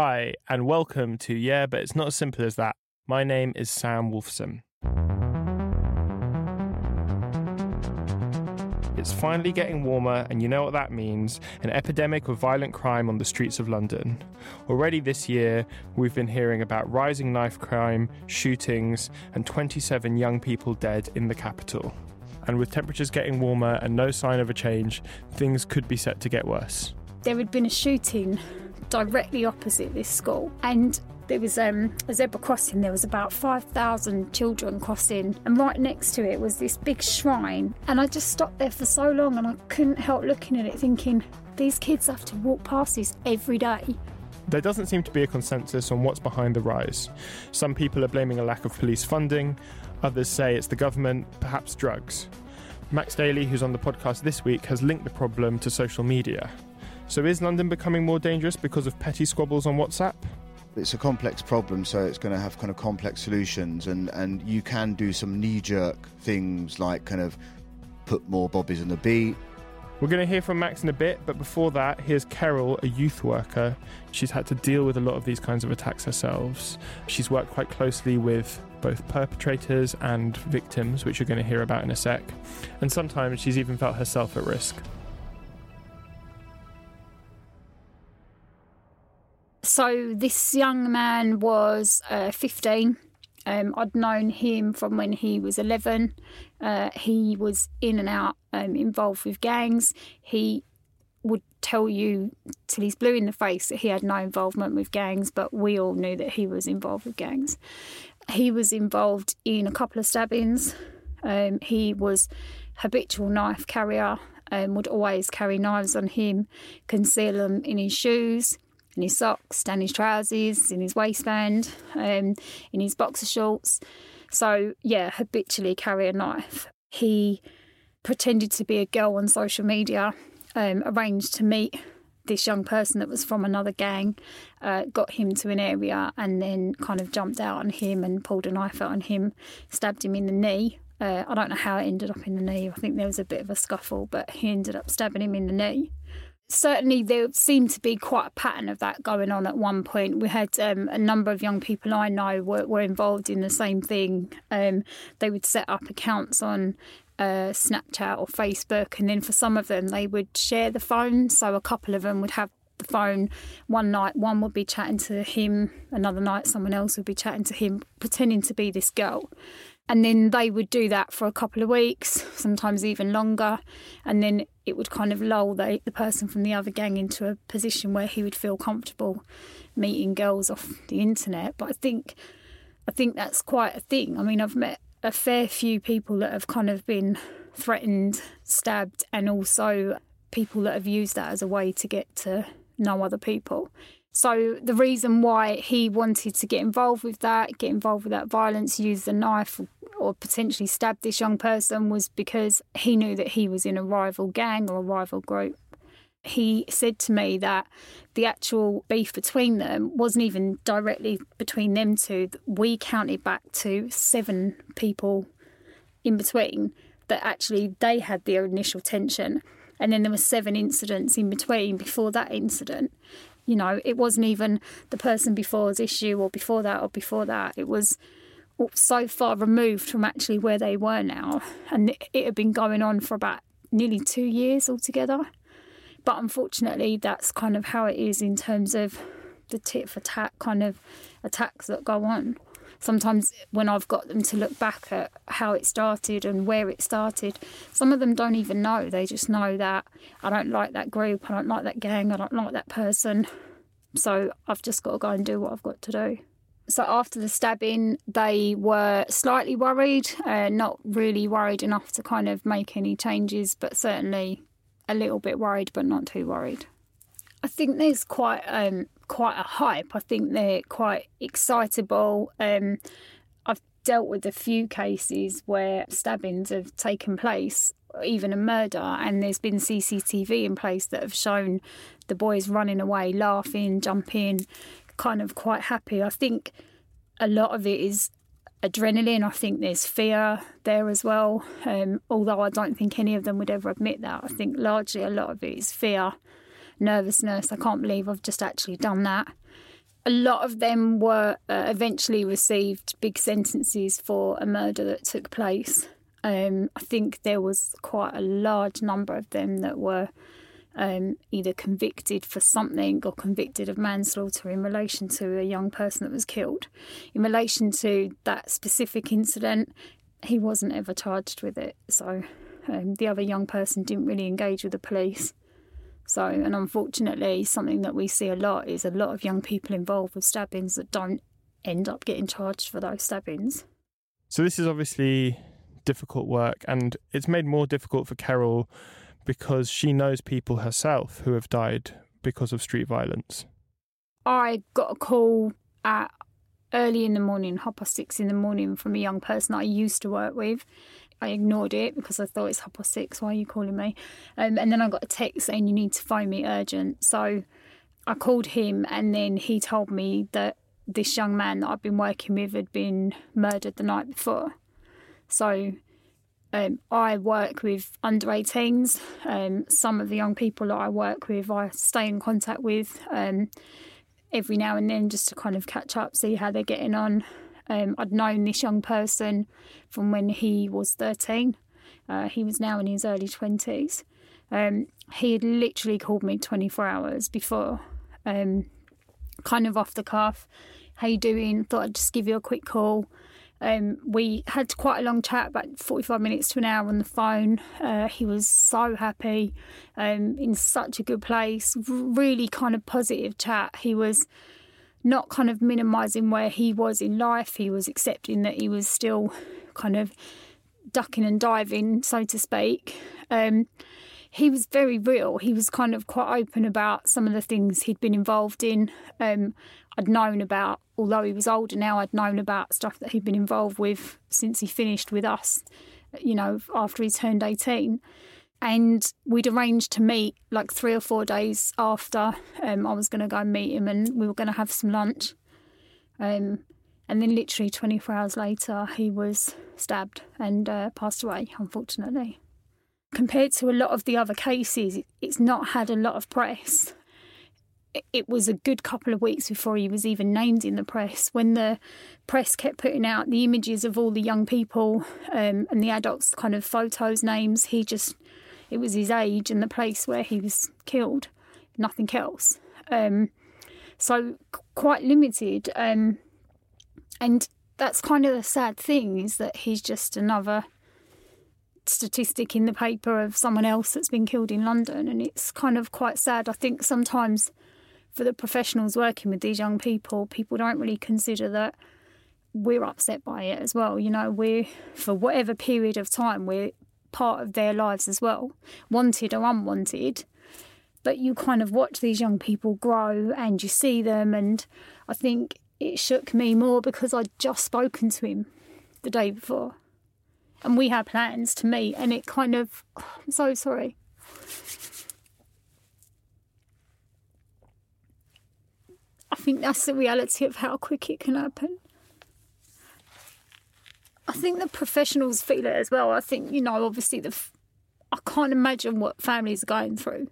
Hi, and welcome to Yeah, but it's not as simple as that. My name is Sam Wolfson. It's finally getting warmer, and you know what that means an epidemic of violent crime on the streets of London. Already this year, we've been hearing about rising knife crime, shootings, and 27 young people dead in the capital. And with temperatures getting warmer and no sign of a change, things could be set to get worse. There had been a shooting directly opposite this school, and there was um, a zebra crossing. There was about 5,000 children crossing, and right next to it was this big shrine. And I just stopped there for so long, and I couldn't help looking at it, thinking, these kids have to walk past this every day. There doesn't seem to be a consensus on what's behind the rise. Some people are blaming a lack of police funding, others say it's the government, perhaps drugs. Max Daly, who's on the podcast this week, has linked the problem to social media. So is London becoming more dangerous because of petty squabbles on WhatsApp? It's a complex problem, so it's going to have kind of complex solutions, and, and you can do some knee jerk things like kind of put more bobbies on the beat. We're going to hear from Max in a bit, but before that, here's Carol, a youth worker. She's had to deal with a lot of these kinds of attacks herself. She's worked quite closely with both perpetrators and victims, which you're going to hear about in a sec. And sometimes she's even felt herself at risk. So this young man was uh, 15. Um, I'd known him from when he was 11. Uh, he was in and out um, involved with gangs. He would tell you till he's blue in the face that he had no involvement with gangs, but we all knew that he was involved with gangs. He was involved in a couple of stabbings. Um, he was habitual knife carrier and would always carry knives on him, conceal them in his shoes in his socks, down his trousers, in his waistband, um, in his boxer shorts. So, yeah, habitually carry a knife. He pretended to be a girl on social media, um, arranged to meet this young person that was from another gang, uh, got him to an area, and then kind of jumped out on him and pulled a knife out on him, stabbed him in the knee. Uh, I don't know how it ended up in the knee. I think there was a bit of a scuffle, but he ended up stabbing him in the knee certainly there seemed to be quite a pattern of that going on at one point. We had um, a number of young people I know were, were involved in the same thing. Um, they would set up accounts on uh, Snapchat or Facebook, and then for some of them, they would share the phone. So a couple of them would have the phone one night, one would be chatting to him, another night, someone else would be chatting to him, pretending to be this girl. And then they would do that for a couple of weeks, sometimes even longer. And then it would kind of lull the, the person from the other gang into a position where he would feel comfortable meeting girls off the internet. But I think I think that's quite a thing. I mean, I've met a fair few people that have kind of been threatened, stabbed, and also people that have used that as a way to get to know other people. So the reason why he wanted to get involved with that, get involved with that violence, use the knife or potentially stab this young person was because he knew that he was in a rival gang or a rival group. He said to me that the actual beef between them wasn't even directly between them two. We counted back to seven people in between that actually they had the initial tension and then there were seven incidents in between before that incident. You know, it wasn't even the person before's issue or before that or before that. It was so far removed from actually where they were now, and it had been going on for about nearly two years altogether. But unfortunately, that's kind of how it is in terms of the tit for tat kind of attacks that go on. Sometimes, when I've got them to look back at how it started and where it started, some of them don't even know. They just know that I don't like that group, I don't like that gang, I don't like that person. So I've just got to go and do what I've got to do. So after the stabbing, they were slightly worried, uh, not really worried enough to kind of make any changes, but certainly a little bit worried, but not too worried. I think there's quite um, quite a hype. I think they're quite excitable. Um, I've dealt with a few cases where stabbings have taken place, even a murder, and there's been CCTV in place that have shown the boys running away, laughing, jumping, kind of quite happy. I think a lot of it is adrenaline. I think there's fear there as well. Um, although I don't think any of them would ever admit that. I think largely a lot of it is fear, nervousness. I can't believe I've just actually done that. A lot of them were uh, eventually received big sentences for a murder that took place. Um, I think there was quite a large number of them that were um, either convicted for something or convicted of manslaughter in relation to a young person that was killed. In relation to that specific incident, he wasn't ever charged with it. So um, the other young person didn't really engage with the police. So, and unfortunately, something that we see a lot is a lot of young people involved with stabbings that don't end up getting charged for those stabbings. So, this is obviously difficult work, and it's made more difficult for Carol because she knows people herself who have died because of street violence. I got a call at early in the morning, half past six in the morning, from a young person I used to work with. I ignored it because I thought it's half past six. Why are you calling me? Um, and then I got a text saying you need to phone me urgent. So I called him, and then he told me that this young man that I've been working with had been murdered the night before. So um, I work with under 18s. Um, some of the young people that I work with, I stay in contact with um, every now and then just to kind of catch up, see how they're getting on. Um, I'd known this young person from when he was 13. Uh, he was now in his early 20s. Um, he had literally called me 24 hours before, um, kind of off the cuff. How you doing? Thought I'd just give you a quick call. Um, we had quite a long chat, about 45 minutes to an hour on the phone. Uh, he was so happy, um, in such a good place, really kind of positive chat. He was not kind of minimising where he was in life, he was accepting that he was still kind of ducking and diving, so to speak. Um, he was very real. He was kind of quite open about some of the things he'd been involved in. Um, I'd known about, although he was older now, I'd known about stuff that he'd been involved with since he finished with us, you know, after he turned 18. And we'd arranged to meet like three or four days after um, I was going to go and meet him and we were going to have some lunch. Um, and then, literally 24 hours later, he was stabbed and uh, passed away, unfortunately. Compared to a lot of the other cases, it's not had a lot of press it was a good couple of weeks before he was even named in the press. When the press kept putting out the images of all the young people um, and the adults, kind of photos, names, he just, it was his age and the place where he was killed, nothing else. Um, so quite limited. Um, and that's kind of the sad thing is that he's just another statistic in the paper of someone else that's been killed in London. And it's kind of quite sad. I think sometimes for the professionals working with these young people, people don't really consider that we're upset by it as well. You know, we're, for whatever period of time, we're part of their lives as well, wanted or unwanted. But you kind of watch these young people grow and you see them. And I think it shook me more because I'd just spoken to him the day before. And we had plans to meet, and it kind of, oh, I'm so sorry. I think that's the reality of how quick it can happen. I think the professionals feel it as well. I think, you know, obviously the. I can't imagine what families are going through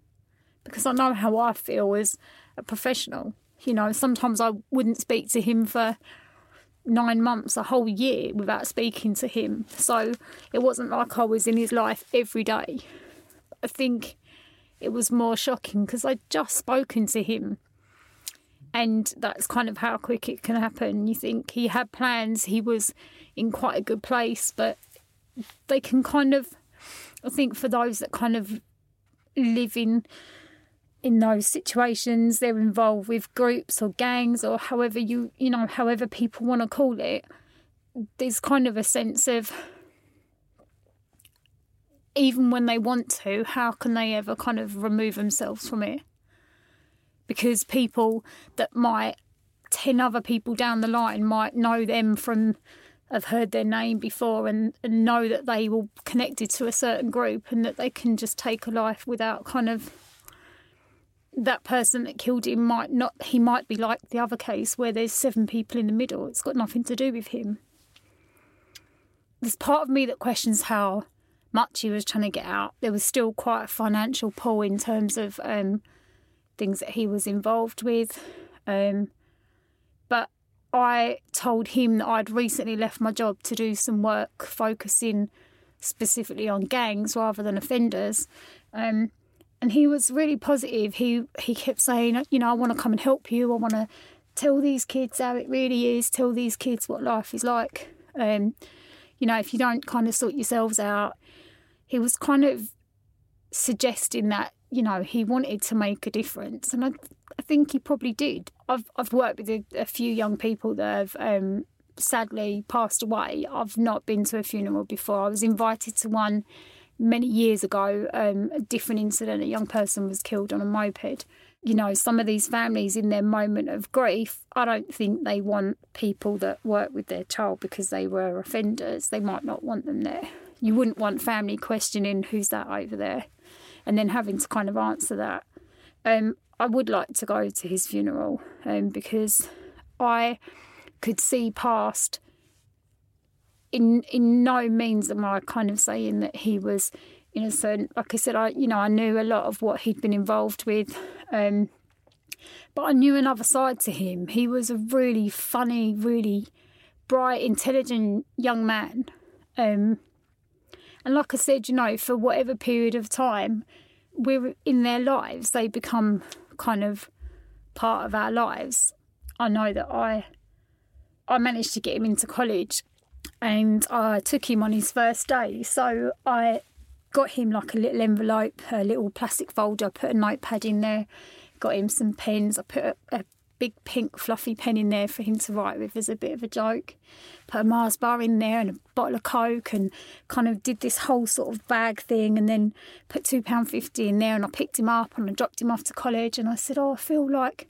because I know how I feel as a professional. You know, sometimes I wouldn't speak to him for nine months, a whole year without speaking to him. So it wasn't like I was in his life every day. I think it was more shocking because I'd just spoken to him. And that's kind of how quick it can happen. You think he had plans, he was in quite a good place, but they can kind of, I think for those that kind of live in in those situations they're involved with groups or gangs or however you you know however people want to call it there's kind of a sense of even when they want to how can they ever kind of remove themselves from it because people that might 10 other people down the line might know them from have heard their name before and, and know that they were connected to a certain group and that they can just take a life without kind of that person that killed him might not he might be like the other case where there's seven people in the middle. It's got nothing to do with him. There's part of me that questions how much he was trying to get out. There was still quite a financial pull in terms of um, things that he was involved with um, but i told him that i'd recently left my job to do some work focusing specifically on gangs rather than offenders um, and he was really positive. He he kept saying, you know, I want to come and help you. I want to tell these kids how it really is. Tell these kids what life is like. Um, you know, if you don't kind of sort yourselves out, he was kind of suggesting that you know he wanted to make a difference, and I, I think he probably did. I've I've worked with a, a few young people that have. Um, sadly passed away. I've not been to a funeral before. I was invited to one many years ago, um, a different incident, a young person was killed on a moped. You know, some of these families in their moment of grief, I don't think they want people that work with their child because they were offenders. They might not want them there. You wouldn't want family questioning who's that over there and then having to kind of answer that. Um, I would like to go to his funeral um, because I could see past in in no means am I kind of saying that he was innocent. Like I said, I you know I knew a lot of what he'd been involved with, um, but I knew another side to him. He was a really funny, really bright, intelligent young man, um, and like I said, you know, for whatever period of time we're in their lives, they become kind of part of our lives. I know that I I managed to get him into college and I took him on his first day. So I got him like a little envelope, a little plastic folder, put a notepad in there, got him some pens. I put a, a big pink fluffy pen in there for him to write with as a bit of a joke. Put a Mars bar in there and a bottle of Coke and kind of did this whole sort of bag thing and then put £2.50 in there and I picked him up and I dropped him off to college and I said, Oh, I feel like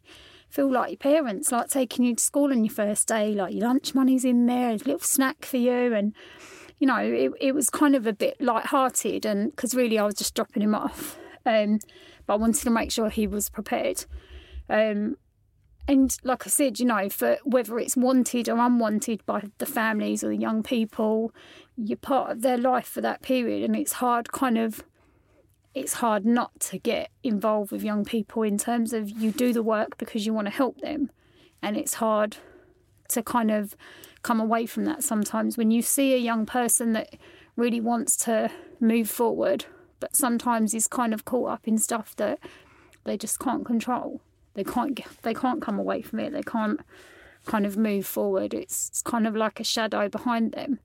feel like your parents, like taking you to school on your first day, like your lunch money's in there, a little snack for you, and you know, it, it was kind of a bit light-hearted, and because really I was just dropping him off, um, but I wanted to make sure he was prepared. Um, and like I said, you know, for whether it's wanted or unwanted by the families or the young people, you're part of their life for that period, and it's hard, kind of it's hard not to get involved with young people in terms of you do the work because you want to help them. And it's hard to kind of come away from that sometimes when you see a young person that really wants to move forward, but sometimes is kind of caught up in stuff that they just can't control. They can't they can't come away from it. They can't kind of move forward. It's, it's kind of like a shadow behind them.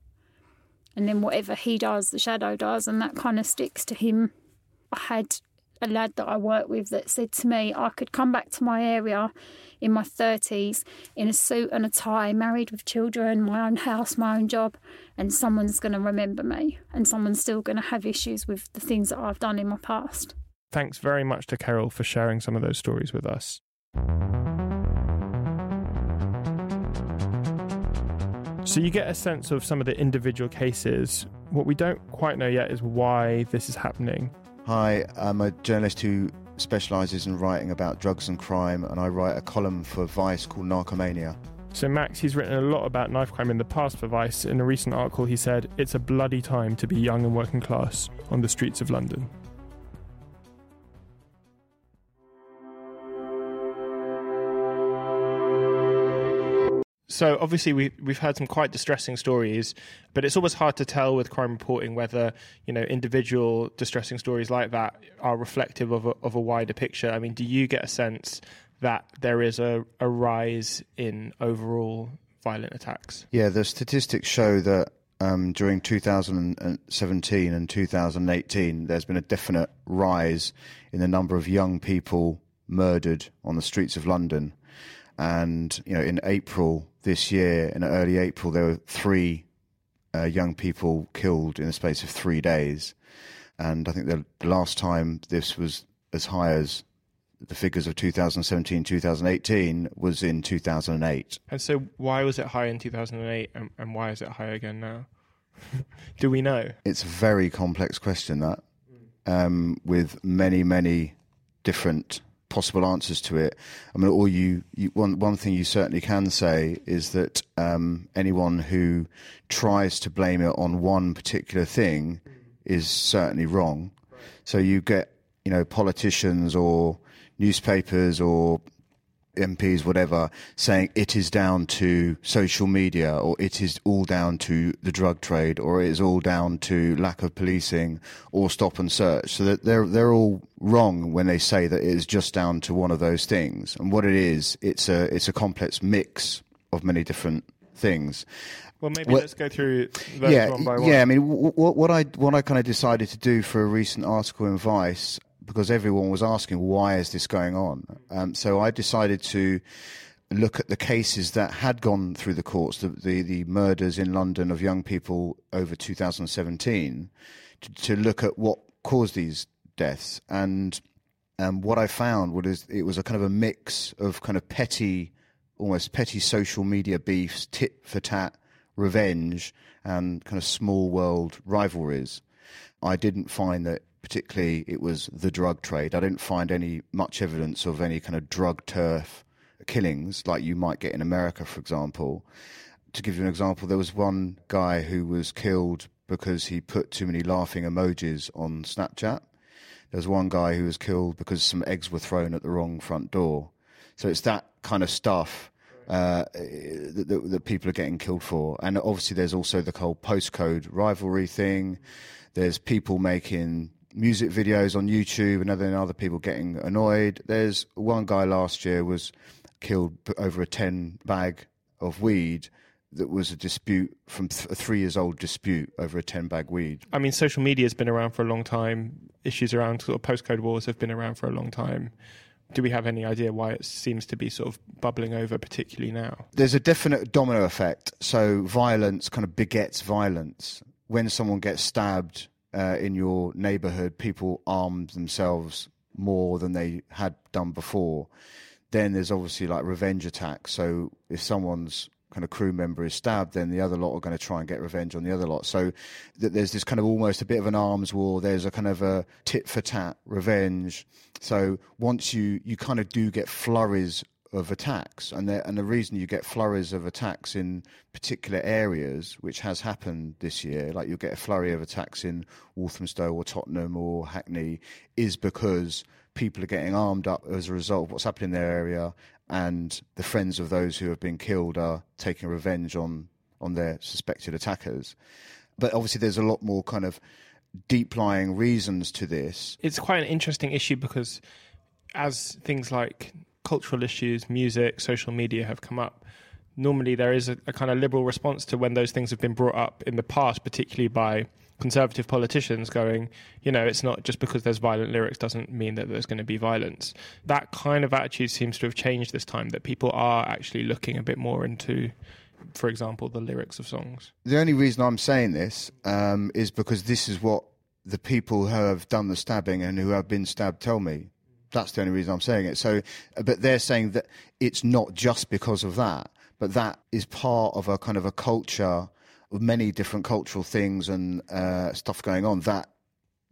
And then whatever he does, the shadow does, and that kind of sticks to him I had a lad that I worked with that said to me, I could come back to my area in my 30s in a suit and a tie, married with children, my own house, my own job, and someone's going to remember me and someone's still going to have issues with the things that I've done in my past. Thanks very much to Carol for sharing some of those stories with us. So you get a sense of some of the individual cases. What we don't quite know yet is why this is happening. Hi, I'm a journalist who specialises in writing about drugs and crime, and I write a column for Vice called Narcomania. So, Max, he's written a lot about knife crime in the past for Vice. In a recent article, he said, It's a bloody time to be young and working class on the streets of London. So obviously we we've heard some quite distressing stories, but it's always hard to tell with crime reporting whether you know individual distressing stories like that are reflective of a, of a wider picture. I mean, do you get a sense that there is a, a rise in overall violent attacks? Yeah, the statistics show that um, during 2017 and 2018, there's been a definite rise in the number of young people murdered on the streets of London. And you know, in April this year, in early April, there were three uh, young people killed in the space of three days. And I think the, the last time this was as high as the figures of 2017, 2018 was in 2008. And so, why was it high in 2008, and, and why is it high again now? Do we know? It's a very complex question that, um, with many, many different possible answers to it. I mean, all you, you one one thing you certainly can say is that um, anyone who tries to blame it on one particular thing is certainly wrong. So you get you know politicians or newspapers or MPs, whatever, saying it is down to social media or it is all down to the drug trade or it is all down to lack of policing or stop and search. So that they're they're all wrong when they say that it is just down to one of those things. And what it is, it's a it's a complex mix of many different things. Well, maybe Well, let's go through those yeah, one by one. yeah. I mean, what, what I what I kind of decided to do for a recent article in Vice because everyone was asking why is this going on. Um, so I decided to look at the cases that had gone through the courts, the the, the murders in London of young people over 2017, to, to look at what caused these deaths and. Um, what I found was it was a kind of a mix of kind of petty, almost petty social media beefs, tit for tat, revenge, and kind of small world rivalries. I didn't find that particularly it was the drug trade. I didn't find any much evidence of any kind of drug turf killings like you might get in America, for example. To give you an example, there was one guy who was killed because he put too many laughing emojis on Snapchat. There was one guy who was killed because some eggs were thrown at the wrong front door. So it's that kind of stuff uh, that, that, that people are getting killed for. And obviously, there's also the whole postcode rivalry thing. There's people making music videos on YouTube, and then other people getting annoyed. There's one guy last year was killed over a ten bag of weed. That was a dispute from th- a three years old dispute over a ten bag weed. I mean, social media has been around for a long time. Issues around sort of postcode wars have been around for a long time. Do we have any idea why it seems to be sort of bubbling over, particularly now? There's a definite domino effect. So violence kind of begets violence. When someone gets stabbed uh, in your neighborhood, people arm themselves more than they had done before. Then there's obviously like revenge attacks. So if someone's kind of crew member is stabbed, then the other lot are going to try and get revenge on the other lot. So th- there's this kind of almost a bit of an arms war. There's a kind of a tit for tat revenge. So once you you kind of do get flurries of attacks, and the, and the reason you get flurries of attacks in particular areas, which has happened this year, like you'll get a flurry of attacks in Walthamstow or Tottenham or Hackney, is because people are getting armed up as a result of what's happening in their area, and the friends of those who have been killed are taking revenge on on their suspected attackers. But obviously, there's a lot more kind of deep lying reasons to this. It's quite an interesting issue because as things like cultural issues, music, social media have come up, normally there is a, a kind of liberal response to when those things have been brought up in the past, particularly by conservative politicians going, you know, it's not just because there's violent lyrics doesn't mean that there's going to be violence. That kind of attitude seems to have changed this time, that people are actually looking a bit more into, for example, the lyrics of songs. The only reason I'm saying this um, is because this is what the people who have done the stabbing and who have been stabbed tell me. That's the only reason I'm saying it. So, but they're saying that it's not just because of that, but that is part of a kind of a culture of many different cultural things and uh, stuff going on that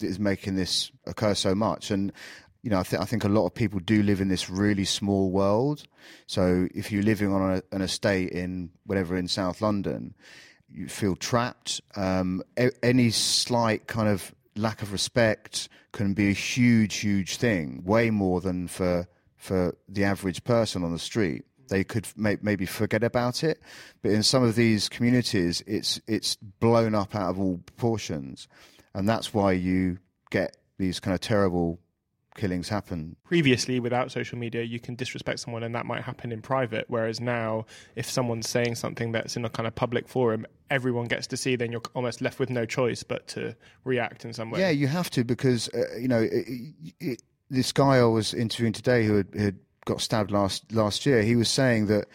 is making this occur so much. And you know, I, th- I think a lot of people do live in this really small world. So if you're living on a, an estate in whatever in South London, you feel trapped. Um, a- any slight kind of lack of respect can be a huge, huge thing, way more than for for the average person on the street. They could may- maybe forget about it, but in some of these communities, it's it's blown up out of all proportions, and that's why you get these kind of terrible killings happen. Previously, without social media, you can disrespect someone and that might happen in private. Whereas now, if someone's saying something that's in a kind of public forum, everyone gets to see, then you're almost left with no choice but to react in some way. Yeah, you have to because, uh, you know, it, it, this guy I was interviewing today who had, had got stabbed last, last year, he was saying that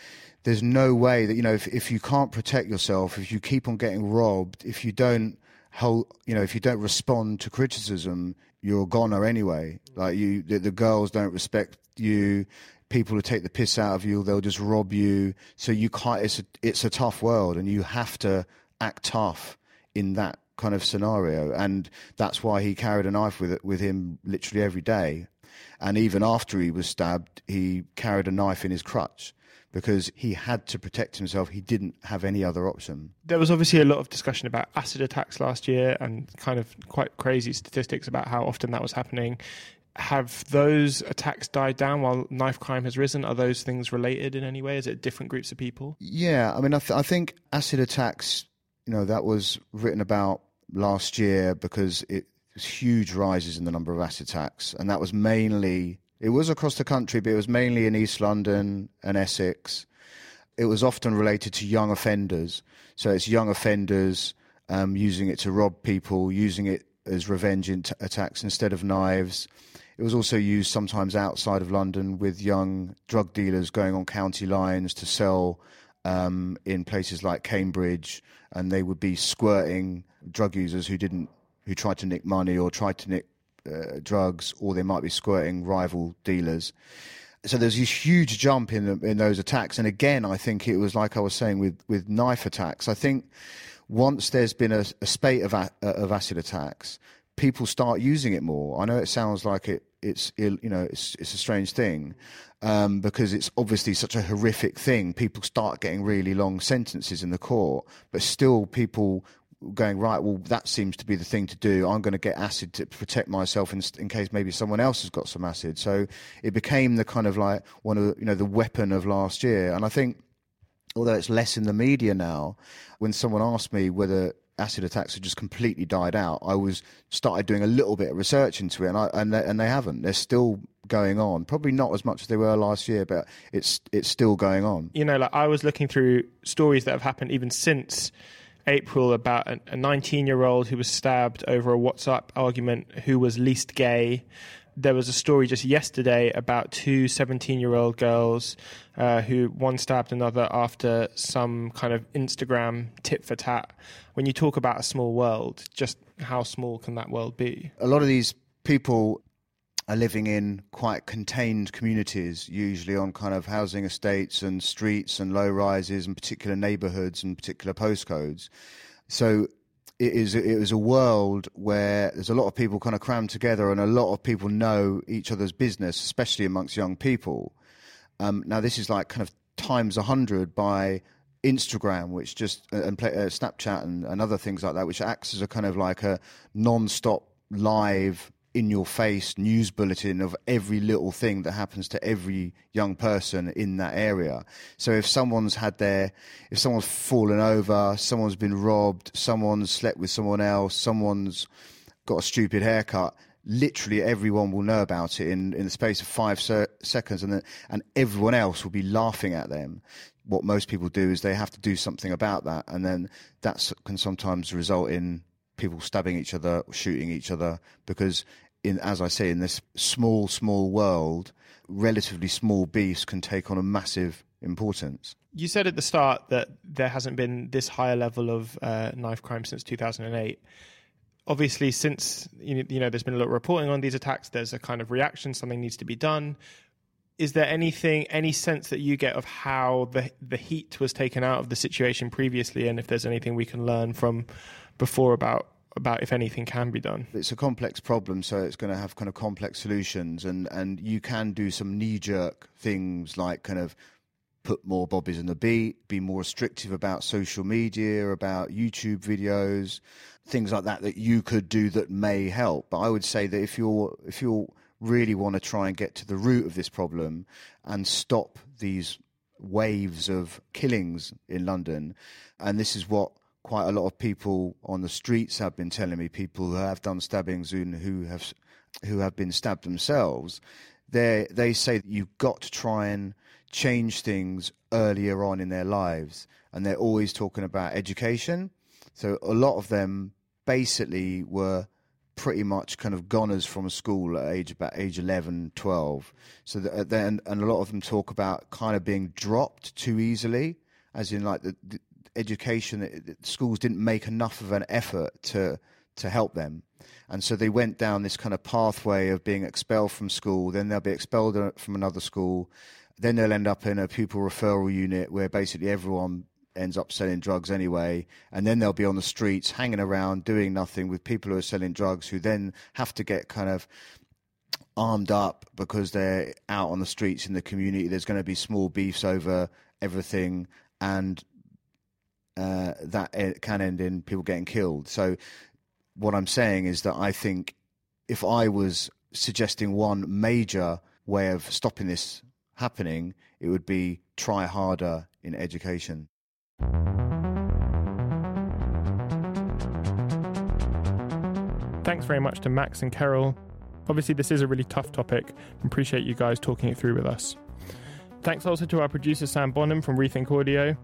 there's no way that, you know, if, if you can't protect yourself, if you keep on getting robbed, if you don't hold, you know, if you don't respond to criticism, you're a goner anyway. Like you, the, the girls don't respect you. People who take the piss out of you, they'll just rob you. So you can't. It's a, it's a tough world, and you have to act tough in that kind of scenario. And that's why he carried a knife with with him literally every day. And even after he was stabbed, he carried a knife in his crutch because he had to protect himself. He didn't have any other option. There was obviously a lot of discussion about acid attacks last year and kind of quite crazy statistics about how often that was happening. Have those attacks died down while knife crime has risen? Are those things related in any way? Is it different groups of people? Yeah, I mean, I, th- I think acid attacks, you know, that was written about last year because it was huge rises in the number of acid attacks, and that was mainly it was across the country, but it was mainly in East London and Essex. It was often related to young offenders. So it's young offenders um, using it to rob people, using it as revenge t- attacks instead of knives. It was also used sometimes outside of London with young drug dealers going on county lines to sell um, in places like Cambridge, and they would be squirting drug users who didn't, who tried to nick money or tried to nick uh, drugs, or they might be squirting rival dealers. So there's this huge jump in the, in those attacks, and again, I think it was like I was saying with with knife attacks. I think once there's been a, a spate of a, of acid attacks, people start using it more. I know it sounds like it it's you know it's it's a strange thing um, because it's obviously such a horrific thing. People start getting really long sentences in the court, but still people going right well that seems to be the thing to do. I'm going to get acid to protect myself in, in case maybe someone else has got some acid. So it became the kind of like one of the, you know the weapon of last year. And i think although it's less in the media now when someone asked me whether acid attacks had just completely died out i was started doing a little bit of research into it and I, and they, and they haven't. They're still going on. Probably not as much as they were last year but it's it's still going on. You know like i was looking through stories that have happened even since April about a 19 year old who was stabbed over a WhatsApp argument who was least gay. There was a story just yesterday about two 17 year old girls uh, who one stabbed another after some kind of Instagram tit for tat. When you talk about a small world, just how small can that world be? A lot of these people are living in quite contained communities, usually on kind of housing estates and streets and low rises and particular neighborhoods and particular postcodes. So it is it is a world where there's a lot of people kind of crammed together and a lot of people know each other's business, especially amongst young people. Um, now this is like kind of times a hundred by Instagram, which just and play, uh, Snapchat and, and other things like that, which acts as a kind of like a non-stop live in your face news bulletin of every little thing that happens to every young person in that area. So if someone's had their, if someone's fallen over, someone's been robbed, someone's slept with someone else, someone's got a stupid haircut, literally everyone will know about it in, in the space of five se- seconds and, then, and everyone else will be laughing at them. What most people do is they have to do something about that. And then that can sometimes result in people stabbing each other, shooting each other, because in, as I say, in this small, small world, relatively small beasts can take on a massive importance. You said at the start that there hasn't been this higher level of uh, knife crime since 2008. Obviously, since you know, there's been a lot of reporting on these attacks, there's a kind of reaction. Something needs to be done. Is there anything, any sense that you get of how the the heat was taken out of the situation previously, and if there's anything we can learn from before about about if anything can be done. It's a complex problem, so it's going to have kind of complex solutions, and and you can do some knee jerk things like kind of put more bobbies in the beat, be more restrictive about social media, about YouTube videos, things like that that you could do that may help. But I would say that if you're if you really want to try and get to the root of this problem and stop these waves of killings in London, and this is what quite a lot of people on the streets have been telling me, people who have done stabbings and who have who have been stabbed themselves, they they say that you've got to try and change things earlier on in their lives, and they're always talking about education. So a lot of them basically were pretty much kind of goners from school at age about age 11 12 so that then and a lot of them talk about kind of being dropped too easily as in like the, the education schools didn't make enough of an effort to to help them. And so they went down this kind of pathway of being expelled from school then they'll be expelled uh, from another school. Then they'll end up in a pupil referral unit where basically everyone ends up selling drugs anyway, and then they'll be on the streets hanging around doing nothing with people who are selling drugs who then have to get kind of armed up because they're out on the streets in the community. There's going to be small beefs over everything, and uh, that can end in people getting killed. So, what I'm saying is that I think if I was suggesting one major way of stopping this happening, it would be try harder in education. Thanks very much to Max and Carol. Obviously, this is a really tough topic. Appreciate you guys talking it through with us. Thanks also to our producer Sam Bonham from Rethink Audio.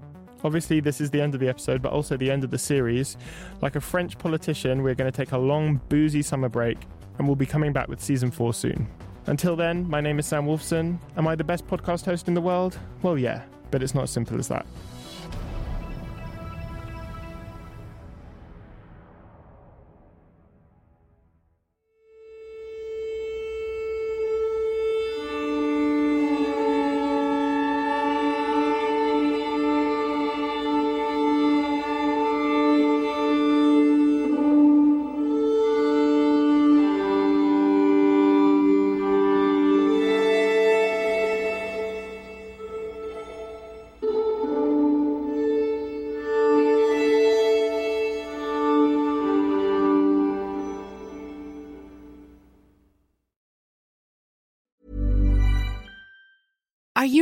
Obviously, this is the end of the episode, but also the end of the series. Like a French politician, we're going to take a long, boozy summer break, and we'll be coming back with season four soon. Until then, my name is Sam Wolfson. Am I the best podcast host in the world? Well, yeah, but it's not as simple as that.